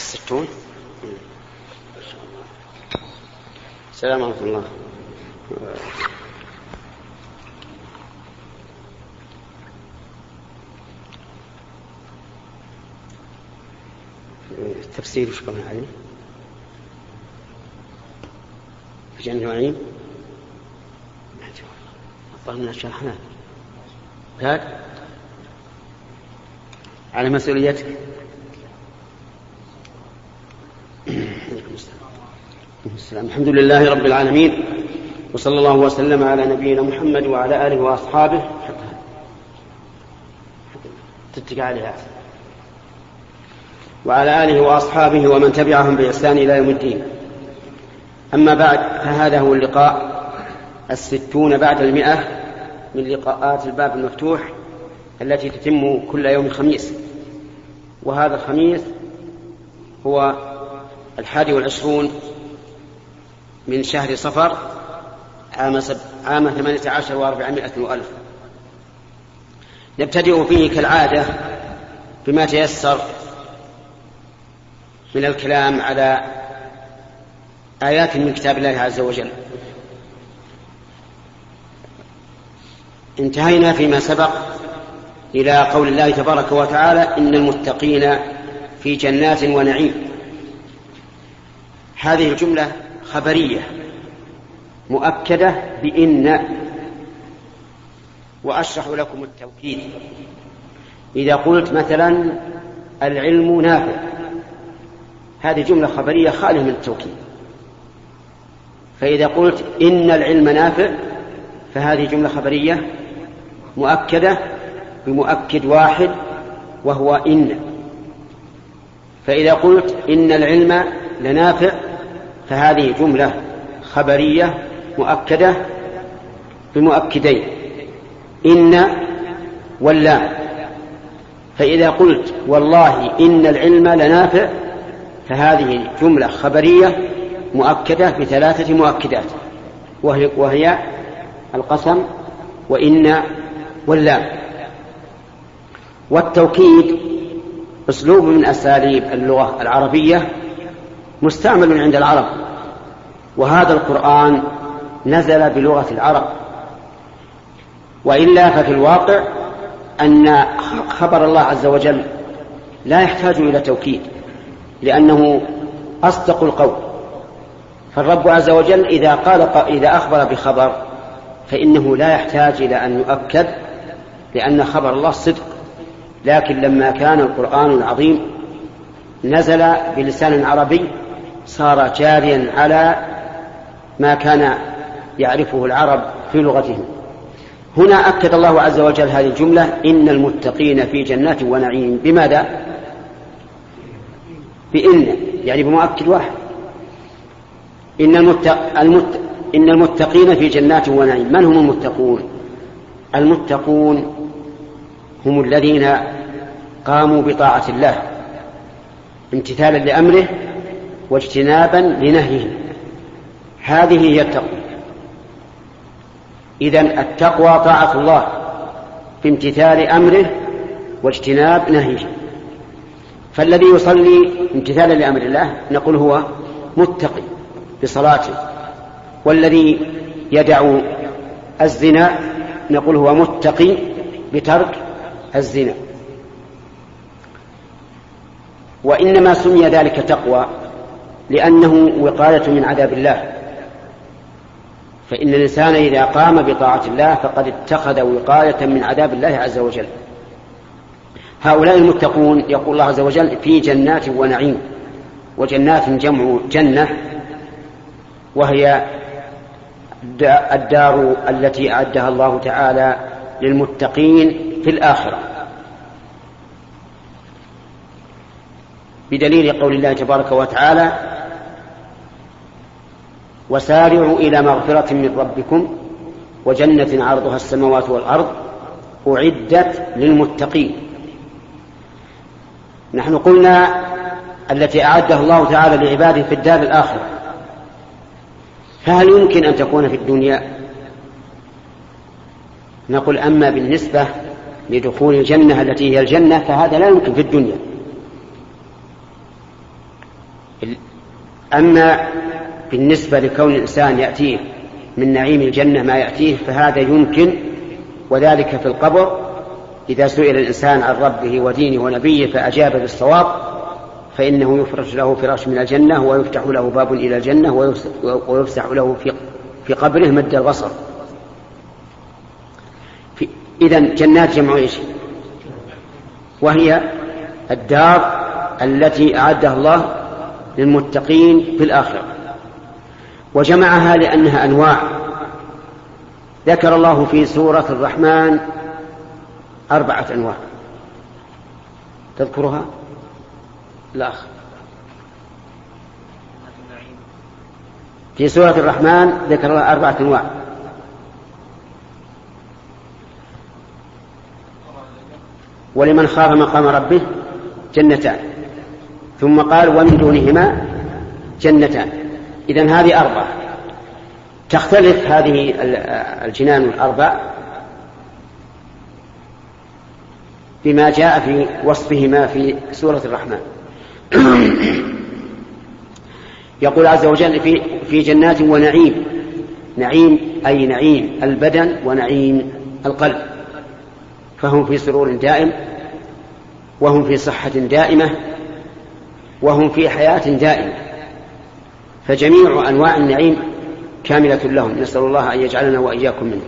الستون. السلام ورحمة الله. التفسير وش قلنا عليه؟ في جنة ونعيم الظاهر شرحناه هاد على مسؤوليتك. السلام. الحمد لله رب العالمين وصلى الله وسلم على نبينا محمد وعلى آله وأصحابه. تتقى عليها. وعلى آله وأصحابه ومن تبعهم بإحسان إلى يوم الدين. أما بعد فهذا هو اللقاء الستون بعد المئة من لقاءات الباب المفتوح التي تتم كل يوم خميس. وهذا الخميس هو الحادي والعشرون من شهر صفر عام, سب... عام ثمانية عشر وأربعمائة وألف. نبتدئ فيه كالعادة بما تيسر من الكلام على آيات من كتاب الله عز وجل. انتهينا فيما سبق إلى قول الله تبارك وتعالى إن المتقين في جنات ونعيم. هذه الجملة خبرية مؤكدة بإن وأشرح لكم التوكيد. إذا قلت مثلا العلم نافع هذه جملة خبرية خالية من التوكيد. فإذا قلت إن العلم نافع فهذه جملة خبرية مؤكدة بمؤكد واحد وهو إن. فإذا قلت إن العلم لنافع فهذه جملة خبرية مؤكدة بمؤكدين. إن واللام. فإذا قلت والله إن العلم لنافع فهذه جملة خبرية مؤكدة بثلاثة مؤكدات. وهي, وهي القسم وإن واللام. والتوكيد أسلوب من أساليب اللغة العربية مستعمل عند العرب. وهذا القرآن نزل بلغة العرب. وإلا ففي الواقع أن خبر الله عز وجل لا يحتاج إلى توكيد لأنه أصدق القول. فالرب عز وجل إذا قال إذا أخبر بخبر فإنه لا يحتاج إلى أن يؤكد لأن خبر الله صدق. لكن لما كان القرآن العظيم نزل بلسان عربي صار جاريا على ما كان يعرفه العرب في لغتهم. هنا أكد الله عز وجل هذه الجملة إن المتقين في جنات ونعيم. بماذا؟ بإن يعني بمؤكد واحد. إن, المتق... المت... إن المتقين في جنات ونعيم. من هم المتقون؟ المتقون هم الذين قاموا بطاعة الله امتثالا لأمره واجتنابا لنهيه. هذه هي التقوى. إذن التقوى طاعة الله بامتثال أمره واجتناب نهيه. فالذي يصلي امتثالا لأمر الله نقول هو متقي بصلاته والذي يدع الزنا نقول هو متقي بترك الزنا. وإنما سمي ذلك تقوى لأنه وقاية من عذاب الله. فإن الإنسان إذا قام بطاعة الله فقد اتخذ وقاية من عذاب الله عز وجل. هؤلاء المتقون يقول الله عز وجل في جنات ونعيم وجنات جمع جنة وهي الدار التي أعدها الله تعالى للمتقين في الآخرة. بدليل قول الله تبارك وتعالى وسارعوا إلى مغفرة من ربكم وجنة عرضها السماوات والأرض أعدت للمتقين. نحن قلنا التي أعدها الله تعالى لعباده في الدار الآخرة. فهل يمكن أن تكون في الدنيا؟ نقول أما بالنسبة لدخول الجنة التي هي الجنة فهذا لا يمكن في الدنيا. أما بالنسبة لكون الإنسان يأتيه من نعيم الجنة ما يأتيه فهذا يمكن وذلك في القبر. إذا سئل الإنسان عن ربه ودينه ونبيه فأجاب بالصواب فإنه يفرش له فراش من الجنة ويفتح له باب إلى الجنة ويفسح له في في قبره مد البصر. إذا جنات جمع إيش؟ وهي الدار التي أعدها الله للمتقين في الآخرة. وجمعها لأنها أنواع. ذكر الله في سورة الرحمن أربعة أنواع. تذكرها؟ الأخ في سورة الرحمن ذكر الله أربعة أنواع. ولمن خاف مقام ربه جنتان. ثم قال ومن دونهما جنتان. إذن هذه أربعة. تختلف هذه الجنان الأربع بما جاء في وصفهما في سورة الرحمن. يقول عز وجل في, في جنات ونعيم. نعيم أي نعيم البدن ونعيم القلب. فهم في سرور دائم وهم في صحة دائمة وهم في حياة دائمة. فجميع أنواع النعيم كاملة لهم. نسأل الله أن يجعلنا وإياكم منه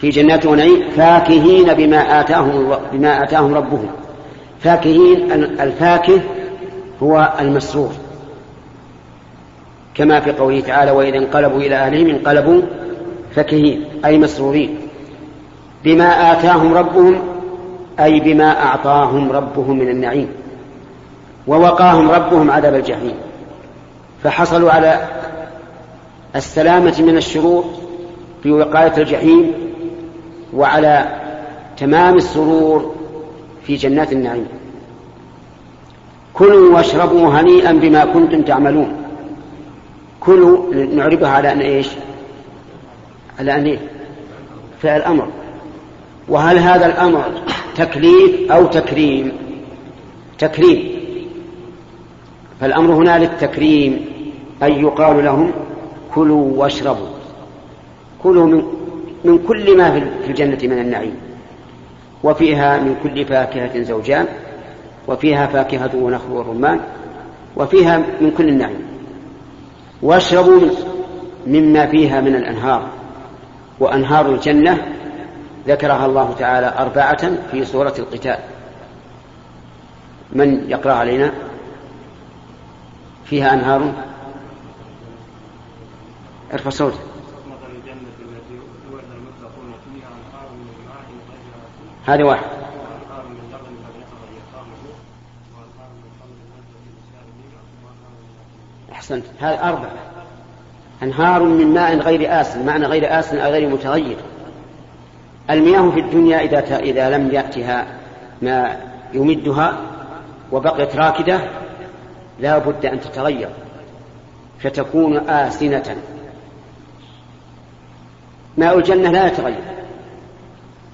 في جنات ونعيم فاكهين بما آتاهم بما آتاهم ربهم. فاكهين الفاكه هو المسرور. كما في قوله تعالى وإذا انقلبوا إلى أهلهم انقلبوا فكهين أي مسرورين. بما آتاهم ربهم أي بما أعطاهم ربهم من النعيم. ووقاهم ربهم عذاب الجحيم. فحصلوا على السلامة من الشرور في وقاية الجحيم وعلى تمام السرور في جنات النعيم. كلوا واشربوا هنيئا بما كنتم تعملون. كلوا نعربها على أن إيش؟ على أن إيه؟ فعل الأمر وهل هذا الأمر تكليف أو تكريم؟ تكريم. فالأمر هنا للتكريم أي يقال لهم كلوا واشربوا. كلوا من, من كل ما في الجنة من النعيم. وفيها من كل فاكهة زوجان وفيها فاكهة ونخل ورمان وفيها من كل النعيم. واشربوا مما فيها من الأنهار. وأنهار الجنة ذكرها الله تعالى أربعة في سورة القتال. من يقرأ علينا؟ فيها أنهار. ارفع صوتك. هذه واحد. أحسنت. هذه أربعة. أنهار من ماء غير آسن. معنى غير آسن أو غير متغير. المياه في الدنيا إذا إذا لم يأتها ما يمدها وبقيت راكدة لا بد أن تتغير فتكون آسنة ماء الجنة لا يتغير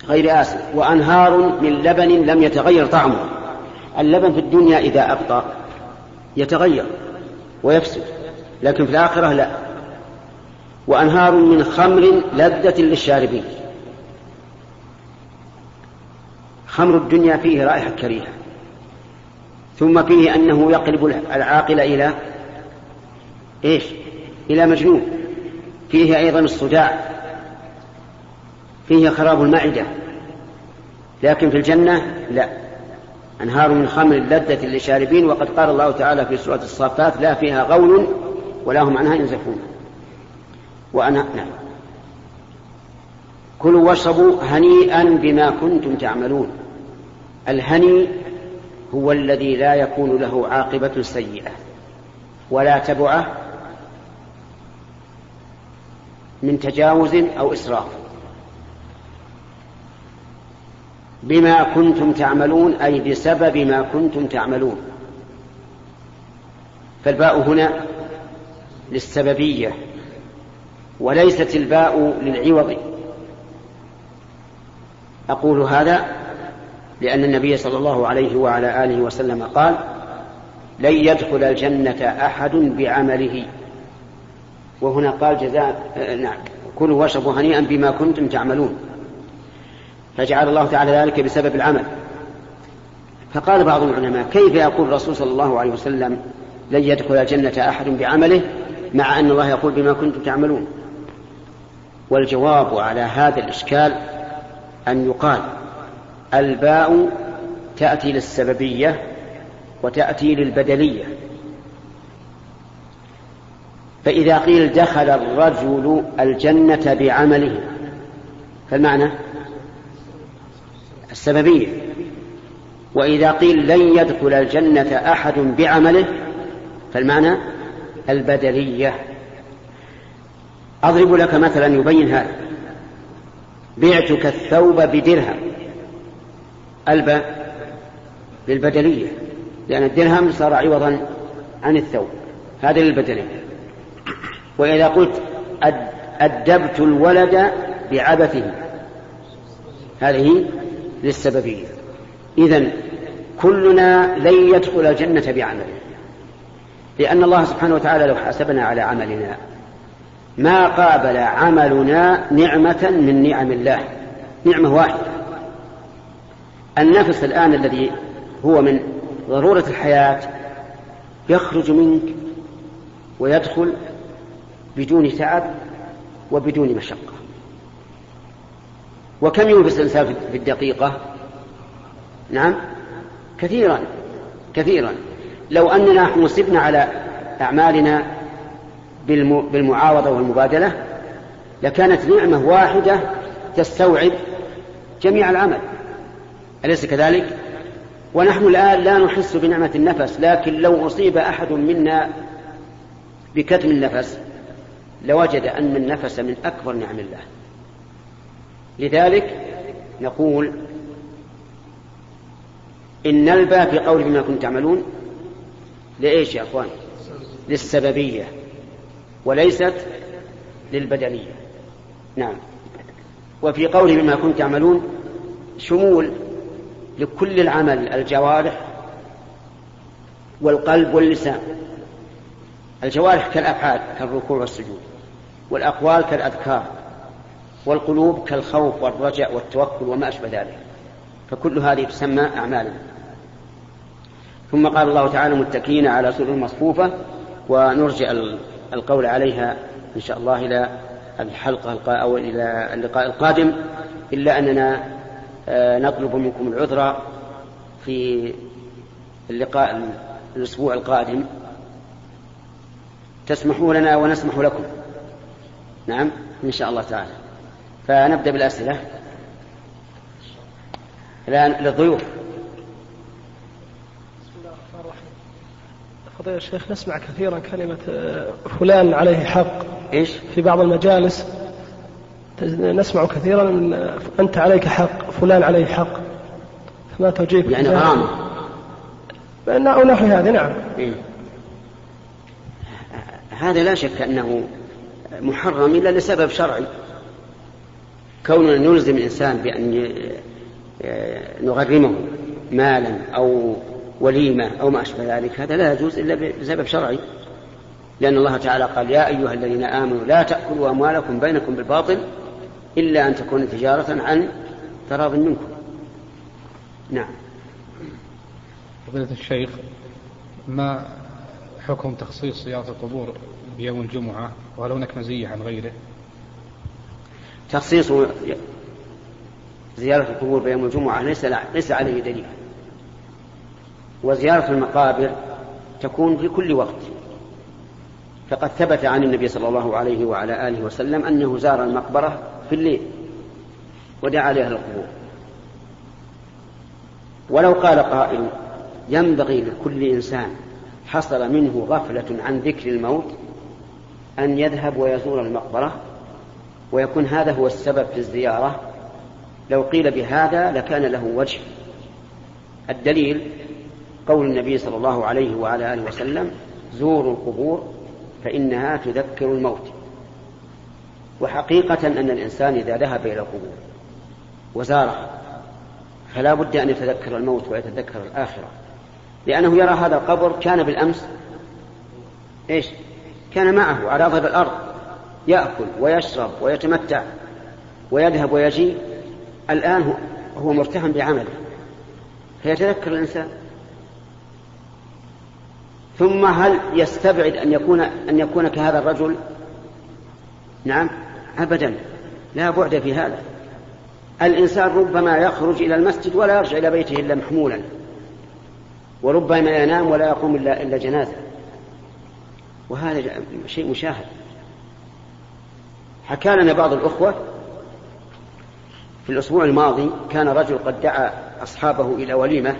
غير آسن وأنهار من لبن لم يتغير طعمه. اللبن في الدنيا إذا أبطأ يتغير ويفسد لكن في الآخرة لا. وأنهار من خمر لذة للشاربين. خمر الدنيا فيه رائحة كريهة. ثم فيه أنه يقلب العاقل إلى إيش؟ إلى مجنون. فيه أيضا الصداع. فيه خراب المعدة. لكن في الجنة لا. أنهار من خمر لذة للشاربين وقد قال الله تعالى في سورة الصافات لا فيها غول ولا هم عنها ينزفون. وأنا نعم. كلوا واشربوا هنيئا بما كنتم تعملون. الهني هو الذي لا يكون له عاقبة سيئة ولا تبعه من تجاوز أو إسراف. بما كنتم تعملون أي بسبب ما كنتم تعملون. فالباء هنا للسببية وليست الباء للعوض. أقول هذا لأن النبي صلى الله عليه وعلى آله وسلم قال لن يدخل الجنة أحد بعمله. وهنا قال جزاء آه، نعم كلوا واشربوا هنيئا بما كنتم تعملون. فجعل الله تعالى ذلك بسبب العمل. فقال بعض العلماء كيف يقول الرسول صلى الله عليه وسلم لن يدخل الجنة أحد بعمله؟ مع أن الله يقول بما كنتم تعملون. والجواب على هذا الإشكال أن يقال الباء تأتي للسببية وتأتي للبدلية. فإذا قيل دخل الرجل الجنة بعمله فالمعنى السببية. وإذا قيل لن يدخل الجنة أحد بعمله فالمعنى البدلية. أضرب لك مثلا يبين هذا. بعتك الثوب بدرهم. الباء للبدلية لأن الدرهم صار عوضا عن الثوب هذا للبدلية وإذا قلت أدبت الولد بعبثه هذه للسببية. إذن كلنا لن يدخل الجنة بعمله لأن الله سبحانه وتعالى لو حاسبنا على عملنا ما قابل عملنا نعمة من نعم الله نعمة واحدة. النفس الآن الذي هو من ضرورة الحياة يخرج منك ويدخل بدون تعب وبدون مشقة. وكم ينفس الإنسان في الدقيقة؟ نعم. كثيرا. كثيرا. لو أننا حوسبنا على أعمالنا بالمعاوضة والمبادلة لكانت نعمة واحدة تستوعب جميع العمل. أليس كذلك؟ ونحن الآن لا نحس بنعمة النفس لكن لو أصيب أحد منا بكتم النفس لوجد أن النفس من أكبر نعم الله. لذلك نقول إن الباء في قول بما كنتم تعملون لإيش يا أخوان؟ للسببية وليست للبدنية. نعم. وفي قول بما كنتم تعملون شمول لكل العمل الجوارح والقلب واللسان. الجوارح كالأفعال كالركوع والسجود. والأقوال كالأذكار. والقلوب كالخوف والرجاء والتوكل وما أشبه ذلك. فكل هذه تسمى أعمالا ثم قال الله تعالى متكئين على سرر مصفوفة. ونرجع القول عليها إن شاء الله إلى الحلقة أو إلى اللقاء القادم. إلا أننا نطلب منكم العذر في اللقاء الأسبوع القادم. تسمحوا لنا ونسمح لكم. نعم إن شاء الله تعالى. فنبدأ بالأسئلة. الآن للضيوف. فضيلة الشيخ نسمع كثيرا كلمة آه، فلان عليه حق إيش؟ في بعض المجالس. نسمع كثيرا من آه، أنت عليك حق فلان عليه حق. فما توجيهك يعني غرامة. أو نحو هذا نعم. إيه؟ هذا لا شك أنه محرم إلا لسبب شرعي. كوننا نلزم الإنسان بأن نغرمه مالا أو وليمة أو ما أشبه ذلك هذا لا يجوز إلا بسبب شرعي. لأن الله تعالى قال يا أيها الذين آمنوا لا تأكلوا أموالكم بينكم بالباطل إلا أن تكون تجارة عن تراض منكم. نعم. فضيلة الشيخ ما حكم تخصيص زيارة القبور بيوم الجمعة؟ وهل هناك مزية عن غيره؟ تخصيص زيارة القبور بيوم الجمعة ليس ليس عليه دليل. وزيارة المقابر تكون في كل وقت. فقد ثبت عن النبي صلى الله عليه وعلى آله وسلم أنه زار المقبرة في الليل ودعا لأهل القبور. ولو قال قائل ينبغي لكل إنسان حصل منه غفلة عن ذكر الموت أن يذهب ويزور المقبرة ويكون هذا هو السبب في الزيارة. لو قيل بهذا لكان له وجه. الدليل قول النبي صلى الله عليه وعلى آله وسلم زوروا القبور فإنها تذكر الموت. وحقيقة أن الإنسان إذا ذهب إلى القبور وزارها فلا بد أن يتذكر الموت ويتذكر الآخرة. لأنه يرى هذا القبر كان بالأمس إيش؟ كان معه على ظهر الأرض يأكل ويشرب ويتمتع ويذهب ويجي. الآن هو مرتهن بعمله فيتذكر الإنسان. ثم هل يستبعد أن يكون أن يكون كهذا الرجل؟ نعم أبدا. لا بعد في هذا. الإنسان ربما يخرج إلى المسجد ولا يرجع إلى بيته إلا محمولا. وربما ينام ولا يقوم إلا إلا جنازة. وهذا شيء مشاهد. حكى لنا بعض الأخوة في الأسبوع الماضي كان رجل قد دعا أصحابه إلى وليمة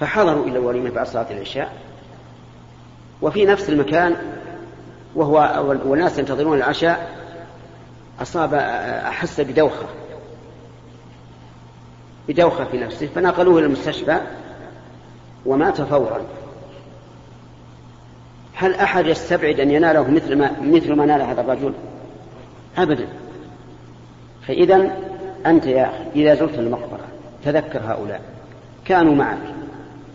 فحضروا إلى الوليمة بعد صلاة العشاء وفي نفس المكان وهو والناس ينتظرون العشاء أصاب أحس بدوخة. بدوخة في نفسه فنقلوه إلى المستشفى ومات فورا. هل أحد يستبعد أن يناله مثل ما مثل ما نال هذا الرجل؟ أبدا. فإذا أنت يا أخي إذا زرت المقبرة تذكر هؤلاء كانوا معك.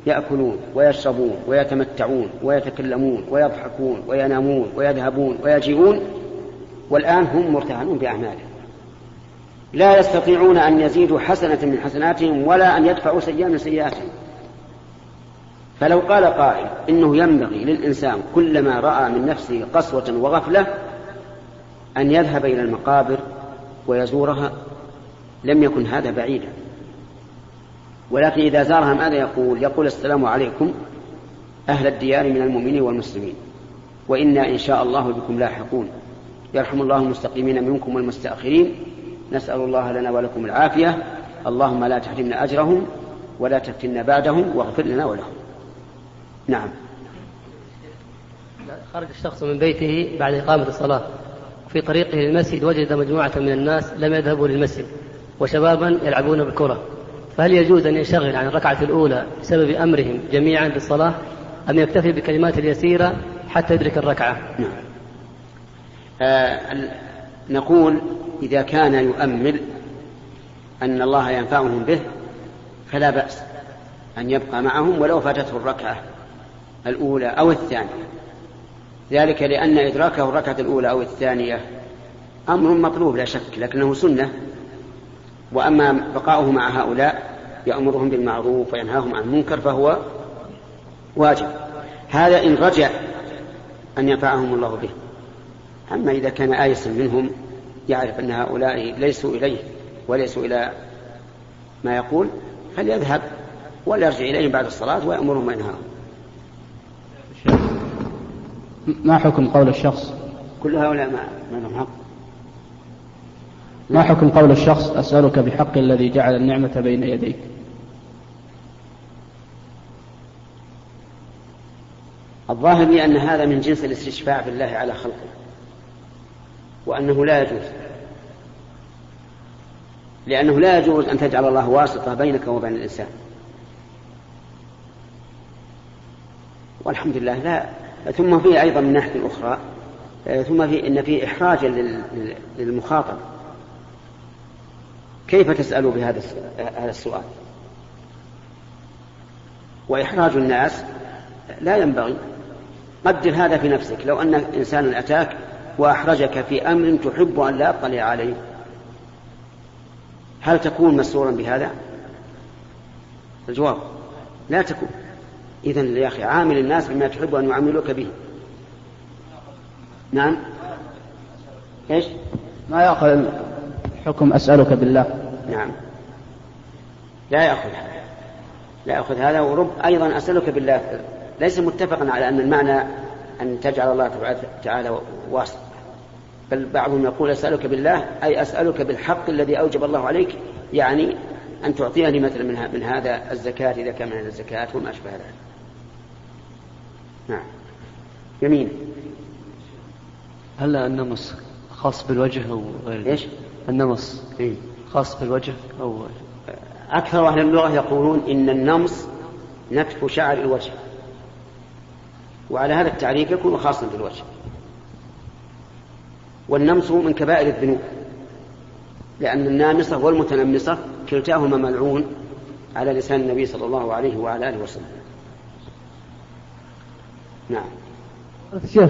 يأكلون ويشربون ويتمتعون ويتكلمون ويضحكون وينامون ويذهبون ويجيئون والآن هم مرتهنون بأعمالهم. لا يستطيعون أن يزيدوا حسنة من حسناتهم ولا أن يدفعوا سيئة من سيئاتهم. فلو قال قائل إنه ينبغي للإنسان كلما رأى من نفسه قسوة وغفلة أن يذهب إلى المقابر ويزورها لم يكن هذا بعيدا. ولكن إذا زارها ماذا يقول يقول السلام عليكم أهل الديار من المؤمنين والمسلمين وإنا إن شاء الله بكم لاحقون. يرحم الله المستقيمين منكم والمستأخرين. نسأل الله لنا ولكم العافية. اللهم لا تحرمنا أجرهم ولا تفتنا بعدهم واغفر لنا ولهم. نعم. خرج الشخص من بيته بعد إقامة الصلاة. في طريقه للمسجد وجد مجموعة من الناس لم يذهبوا للمسجد وشبابا يلعبون بالكرة. فهل يجوز أن ينشغل عن الركعة الأولى بسبب أمرهم جميعا بالصلاة أم يكتفي بكلمات اليسيرة حتى يدرك الركعة؟ نعم. آه نقول إذا كان يؤمل أن الله ينفعهم به فلا بأس أن يبقى معهم ولو فاتته الركعة الأولى أو الثانية. ذلك لأن إدراكه الركعة الأولى أو الثانية أمر مطلوب لا شك لكنه سنة. وأما بقاؤه مع هؤلاء يأمرهم بالمعروف وينهاهم عن المنكر فهو واجب. هذا إن رجع أن ينفعهم الله به. أما إذا كان آيسا منهم يعرف أن هؤلاء ليسوا إليه وليسوا إلى ما يقول فليذهب وليرجع إليهم بعد الصلاة ويأمرهم وينهاهم. ما حكم قول الشخص؟ كل هؤلاء ما, ما لهم حق. ما حكم قول الشخص أسألك بحق الذي جعل النعمة بين يديك؟ الظاهر لي أن هذا من جنس الاستشفاع بالله على خلقه وأنه لا يجوز. لأنه لا يجوز أن تجعل الله واسطة بينك وبين الإنسان. والحمد لله لا. ثم فيه أيضا من ناحية أخرى ثم في إن فيه إحراجا للمخاطب. كيف تسأل بهذا هذا السؤال؟ وإحراج الناس لا ينبغي. قدر هذا في نفسك. لو أن إنسانا أتاك وأحرجك في أمر تحب أن لا أطلع عليه هل تكون مسرورا بهذا؟ الجواب لا تكون. إذا يا أخي عامل الناس بما تحب أن يعاملوك به. نعم؟ إيش ما يأخذ حكم أسألك بالله. نعم. لا يأخذ هذا. لا يأخذ هذا. ورب أيضا أسألك بالله ليس متفقا على أن المعنى أن تجعل الله تعالى واسطة بل بعضهم يقول أسألك بالله أي أسألك بالحق الذي أوجب الله عليك يعني أن تعطيني مثلا من, من هذا الزكاة إذا كان من الزكاة وما أشبه ذلك. نعم. يمين. هل النمص خاص بالوجه أو غير؟ إيش؟ النمص. إيه؟ خاص بالوجه أو أكثر أهل اللغة يقولون إن النمص نتف شعر الوجه وعلى هذا التعريف يكون خاصا بالوجه والنمص من كبائر الذنوب لأن النامصة والمتنمصة كلتاهما ملعون على لسان النبي صلى الله عليه وعلى آله وسلم نعم الشيخ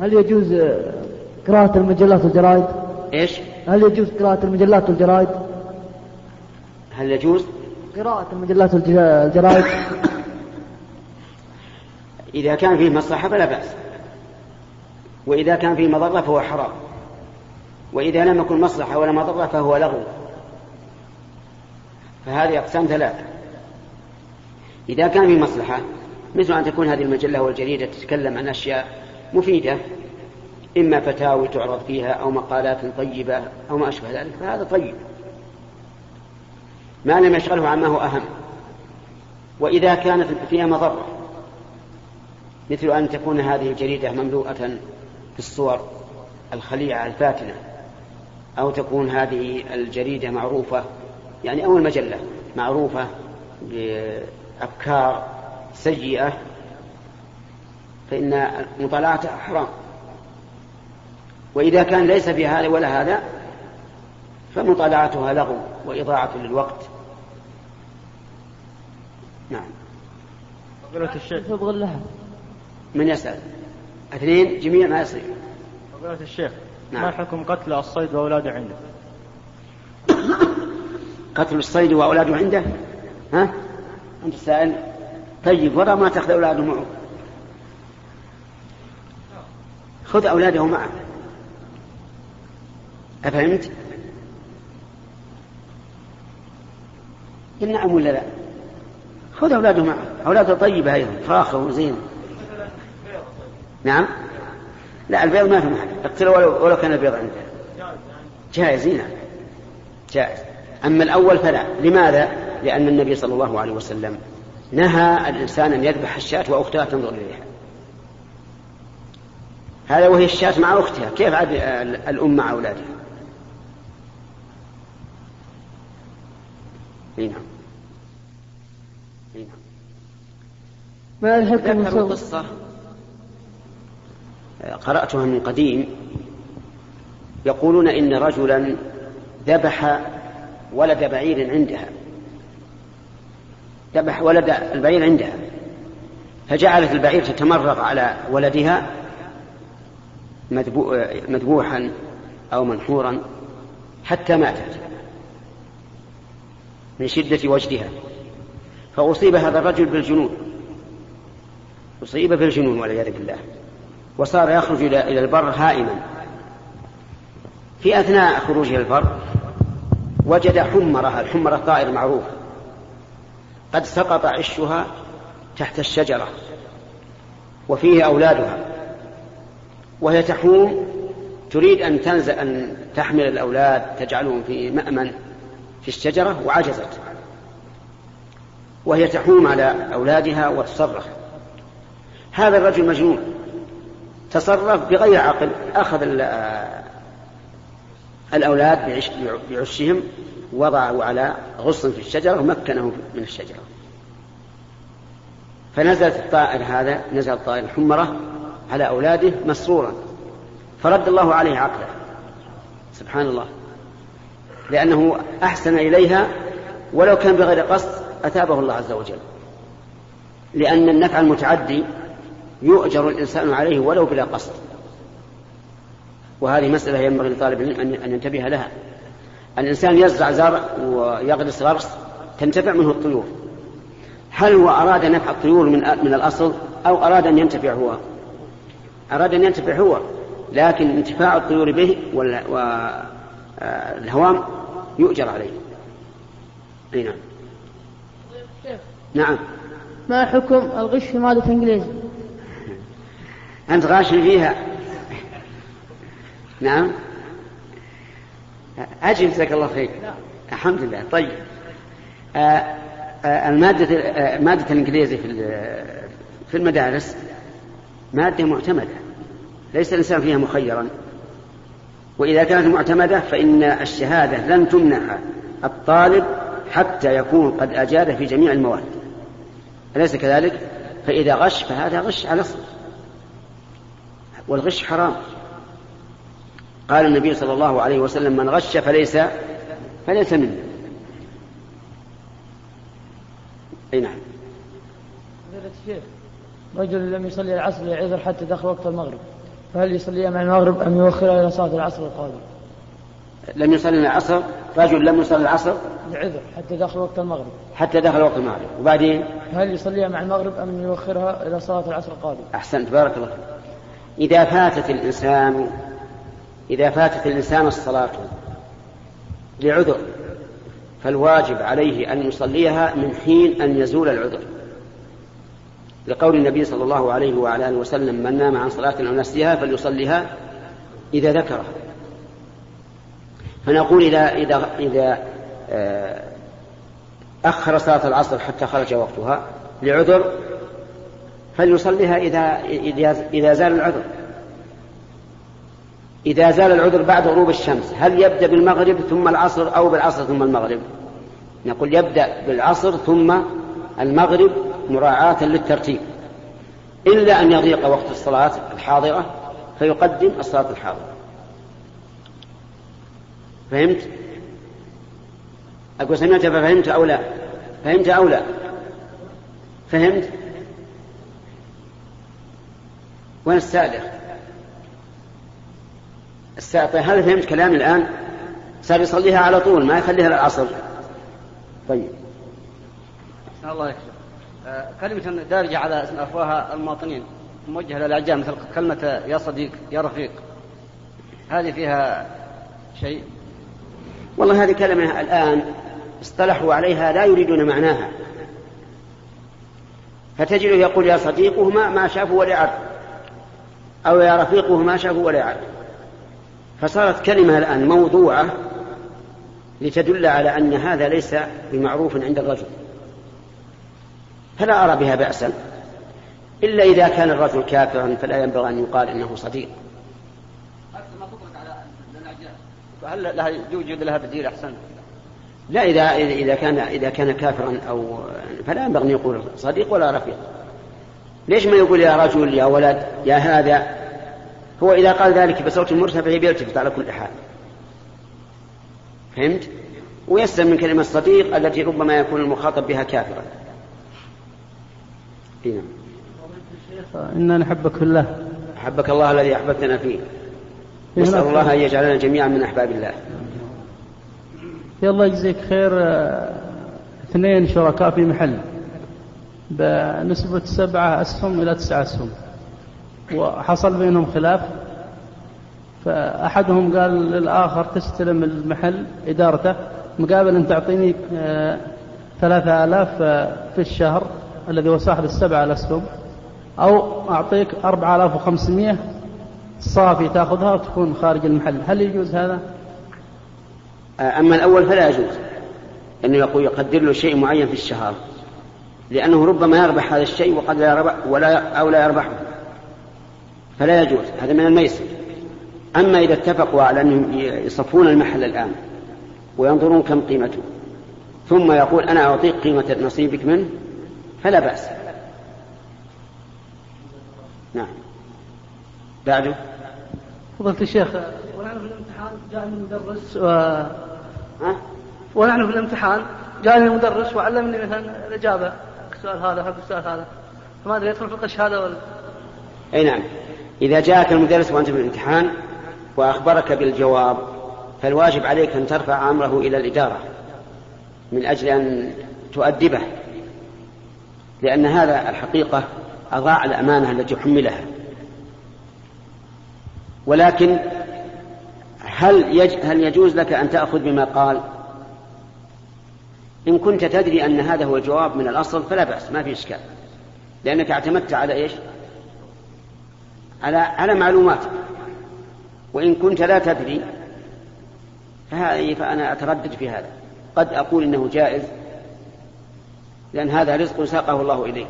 هل يجوز قراءة المجلات والجرائد؟ إيش؟ هل يجوز قراءة المجلات والجرائد؟ هل يجوز؟ قراءة المجلات والجرائد إذا كان فيه مصلحة فلا بأس. وإذا كان فيه مضرة فهو حرام. وإذا لم يكن مصلحة ولا مضرة فهو لغو. فهذه أقسام ثلاثة إذا كان فيه مصلحة مثل أن تكون هذه المجلة والجريدة تتكلم عن أشياء مفيدة. إما فتاوي تعرض فيها أو مقالات طيبة أو ما أشبه ذلك فهذا طيب. ما لم يشغله عما هو أهم. وإذا كانت فيها مضرة مثل أن تكون هذه الجريدة مملوءة بالصور الخليعة الفاتنة أو تكون هذه الجريدة معروفة يعني أو المجلة معروفة بأفكار سيئة فإن مطالعتها حرام. وإذا كان ليس في هذا ولا هذا فمطالعتها لغو وإضاعة للوقت. نعم. فضيلة الشيخ. يبغى لها من يسأل؟ اثنين؟ جميع ما يصير. فضيلة الشيخ نعم. ما حكم قتل الصيد وأولاده عنده؟ قتل الصيد وأولاده عنده؟ ها؟ أنت سائل. طيب ورا ما تأخذ أولاده معه؟ خذ أولاده معه أفهمت؟ نعم ولا لا؟ خذ أولاده معه أولاده طيبة أيضا فاخرة وزينة. نعم؟ لا البيض ما في محل. اقتله ولو, ولو كان البيض عنده جائز نعم. جائز. أما الأول فلا. لماذا؟ لأن النبي صلى الله عليه وسلم نهى الإنسان أن يذبح الشاة وأختها تنظر إليها. هذا وهي الشاة مع أختها. كيف عاد الأم مع أولادها؟ إي نعم. إي نعم. ما الحكم ذكروا قصة. قرأتها من قديم. يقولون إن رجلا ذبح ولد بعير عندها. ذبح ولد البعير عندها. فجعلت البعير تتمرغ على ولدها مذبو- مذبوحا أو منحورا حتى ماتت. من شدة وجدها. فأصيب هذا الرجل بالجنون. أصيب بالجنون والعياذ بالله. وصار يخرج إلى البر هائما. في أثناء خروجه البر وجد حمرة الحمرة طائر معروف. قد سقط عشها تحت الشجرة وفيه أولادها. وهي تحوم تريد أن تنزل أن تحمل الأولاد تجعلهم في مأمن. في الشجرة وعجزت. وهي تحوم على أولادها وتصرخ. هذا الرجل مجنون. تصرف بغير عقل أخذ ال- الأولاد بعش- بعشهم وضعوا على غصن في الشجرة ومكنه من الشجرة. فنزلت الطائر هذا نزل الطائر الحمرة على أولاده مسرورا. فرد الله عليه عقله. سبحان الله. لأنه أحسن إليها ولو كان بغير قصد أثابه الله عز وجل. لأن النفع المتعدي يؤجر الإنسان عليه ولو بلا قصد. وهذه مسألة ينبغي لطالب العلم أن- ينتبه لها. الإنسان يزرع زرع ويغرس غرس تنتفع منه الطيور. هل هو أراد نفع الطيور من من الأصل أو أراد أن ينتفع هو؟ أراد أن ينتفع هو لكن انتفاع الطيور به والهوام يؤجر عليه. أي نعم. نعم. ما حكم الغش في مادة إنجليزي؟ أنت غاشي فيها. نعم. أجل جزاك الله خير. الحمد لله. طيب. آه، آه، المادة آه، مادة الإنجليزي في في المدارس مادة معتمدة. ليس الإنسان فيها مخيرا. وإذا كانت معتمدة فإن الشهادة لن تمنح الطالب حتى يكون قد أجاد في جميع المواد. أليس كذلك؟ فإذا غش فهذا غش على أصل والغش حرام. قال النبي صلى الله عليه وسلم من غش فليس فليس منه. أي نعم. رجل لم يصلي العصر لعذر حتى دخل وقت المغرب. فهل يصليها مع المغرب أم يؤخرها إلى صلاة العصر القادم؟ لم يصلي العصر؟ رجل لم يصلي العصر؟ لعذر حتى دخل وقت المغرب. حتى دخل وقت المغرب. وبعدين؟ هل يصليها مع المغرب أم يؤخرها إلى صلاة العصر القادم؟ أحسنت بارك الله فيك. إذا فاتت الإنسان إذا فاتت الإنسان الصلاة لعذر فالواجب عليه أن يصليها من حين أن يزول العذر. لقول النبي صلى الله عليه وعلى آله وسلم من نام عن صلاة أو نسيها فليصليها إذا ذكرها فنقول إذا إذا إذا آه، أخر صلاة العصر حتى خرج وقتها لعذر فليصليها إذا إذا زال العذر. إذا زال العذر بعد غروب الشمس هل يبدأ بالمغرب ثم العصر أو بالعصر ثم المغرب؟ نقول يبدأ بالعصر ثم المغرب مراعاة للترتيب إلا أن يضيق وقت الصلاة الحاضرة فيقدم الصلاة الحاضرة فهمت؟ أقول سمعت ففهمت أو لا؟ فهمت أو لا؟ فهمت؟ وين السائل السائل طيب هل فهمت كلامي الآن؟ صار يصليها على طول ما يخليها للعصر طيب الله يكفر كلمة دارجة على أفواه المواطنين موجهة للأعجام مثل كلمة يا صديق يا رفيق. هذه فيها شيء؟ والله هذه كلمة الآن اصطلحوا عليها لا يريدون معناها. فتجده يقول يا صديقه ما, ما شافوا ولا يعرف أو يا رفيقه ما شافوا ولا يعرف. فصارت كلمة الآن موضوعة لتدل على أن هذا ليس بمعروف عند الرجل. فلا أرى بها بأسا. إلا إذا كان الرجل كافرا فلا ينبغي أن يقال إنه صديق. فهل لها يوجد لها بديل أحسن؟ لا إذا إذا كان إذا كان كافرا أو فلا ينبغي أن يقول صديق ولا رفيق. ليش ما يقول يا رجل يا ولد يا هذا؟ هو إذا قال ذلك بصوت مرتفع بيلتفت على كل حال. فهمت؟ ويسلم من كلمة صديق التي ربما يكون المخاطب بها كافرا. نعم. إنا نحبك في الله. أحبك الله الذي أحببتنا فيه. نسأل الله أن يجعلنا جميعا من أحباب الله. الله يجزيك خير آه، اثنين شركاء في محل. بنسبة سبعة أسهم إلى تسعة أسهم. وحصل بينهم خلاف. فأحدهم قال للآخر تستلم المحل إدارته. مقابل أن تعطيني آه، ثلاثة آلاف آه، في الشهر. الذي هو صاحب السبعة الأسهم أو أعطيك أربعة آلاف وخمسمية صافي تأخذها وتكون خارج المحل. هل يجوز هذا؟ أما الأول فلا يجوز أنه يقول يقدر له شيء معين في الشهر لأنه ربما يربح هذا الشيء وقد لا يربح ولا أو لا يربحه. فلا يجوز هذا من الميسر. أما إذا اتفقوا على أنهم يصفون المحل الآن وينظرون كم قيمته ثم يقول أنا أعطيك قيمة نصيبك منه فلا بأس. نعم. بعده. فضلت الشيخ ونحن في الامتحان جاء المدرس و... ها؟ ونحن في الامتحان جاءني المدرس وعلمني مثلا الإجابة. السؤال هذا حق السؤال هذا. فما أدري يدخل في القش هذا ولا؟ أي نعم. إذا جاءك المدرس وأنت في الامتحان وأخبرك بالجواب فالواجب عليك أن ترفع أمره إلى الإدارة من أجل أن تؤدبه. لأن هذا الحقيقة أضاع الأمانة التي حملها ولكن هل يج... هل يجوز لك أن تأخذ بما قال؟ إن كنت تدري أن هذا هو الجواب من الأصل فلا بأس ما في إشكال لأنك اعتمدت على إيش؟ على على معلومات وإن كنت لا تدري فأنا أتردد في هذا قد أقول إنه جائز لأن هذا رزق ساقه الله إليك.